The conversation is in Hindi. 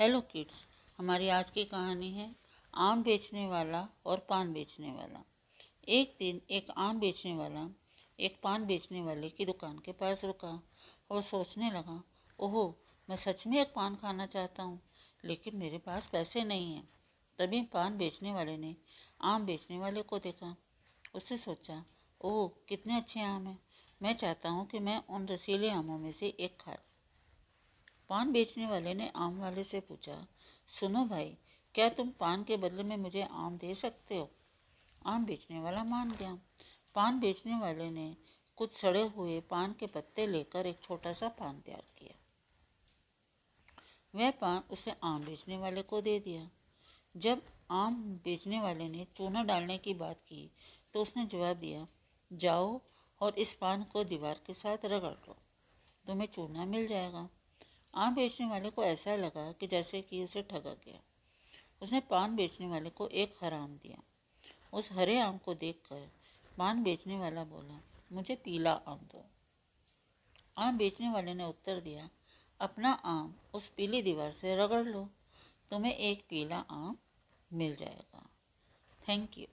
हेलो किड्स हमारी आज की कहानी है आम बेचने वाला और पान बेचने वाला। एक दिन एक आम बेचने वाला एक पान बेचने वाले की दुकान के पास रुका और सोचने लगा, ओहो, मैं सच में एक पान खाना चाहता हूँ, लेकिन मेरे पास पैसे नहीं हैं। तभी पान बेचने वाले ने आम बेचने वाले को देखा। उससे सोचा, ओह, कितने अच्छे आम हैं। मैं चाहता हूँ कि मैं उन रसीले आमों में से एक खा पान बेचने वाले ने आम वाले से पूछा, सुनो भाई, क्या तुम पान के बदले में मुझे आम दे सकते हो? आम बेचने वाला मान गया। पान बेचने वाले ने कुछ सड़े हुए पान के पत्ते लेकर एक छोटा सा पान तैयार किया। वह पान उसे आम बेचने वाले को दे दिया। जब आम बेचने वाले ने चूना डालने की बात की तो उसने जवाब दिया, जाओ और इस पान को दीवार के साथ रगड़ लो। तुम्हें चूना मिल जाएगा। आम बेचने वाले को ऐसा लगा कि जैसे कि उसे ठगा गया। उसने पान बेचने वाले को एक हराम दिया। उस हरे आम को देखकर पान बेचने वाला बोला, मुझे पीला आम दो। आम बेचने वाले ने उत्तर दिया, अपना आम उस पीली दीवार से रगड़ लो। तुम्हें एक पीला आम मिल जाएगा। Thank you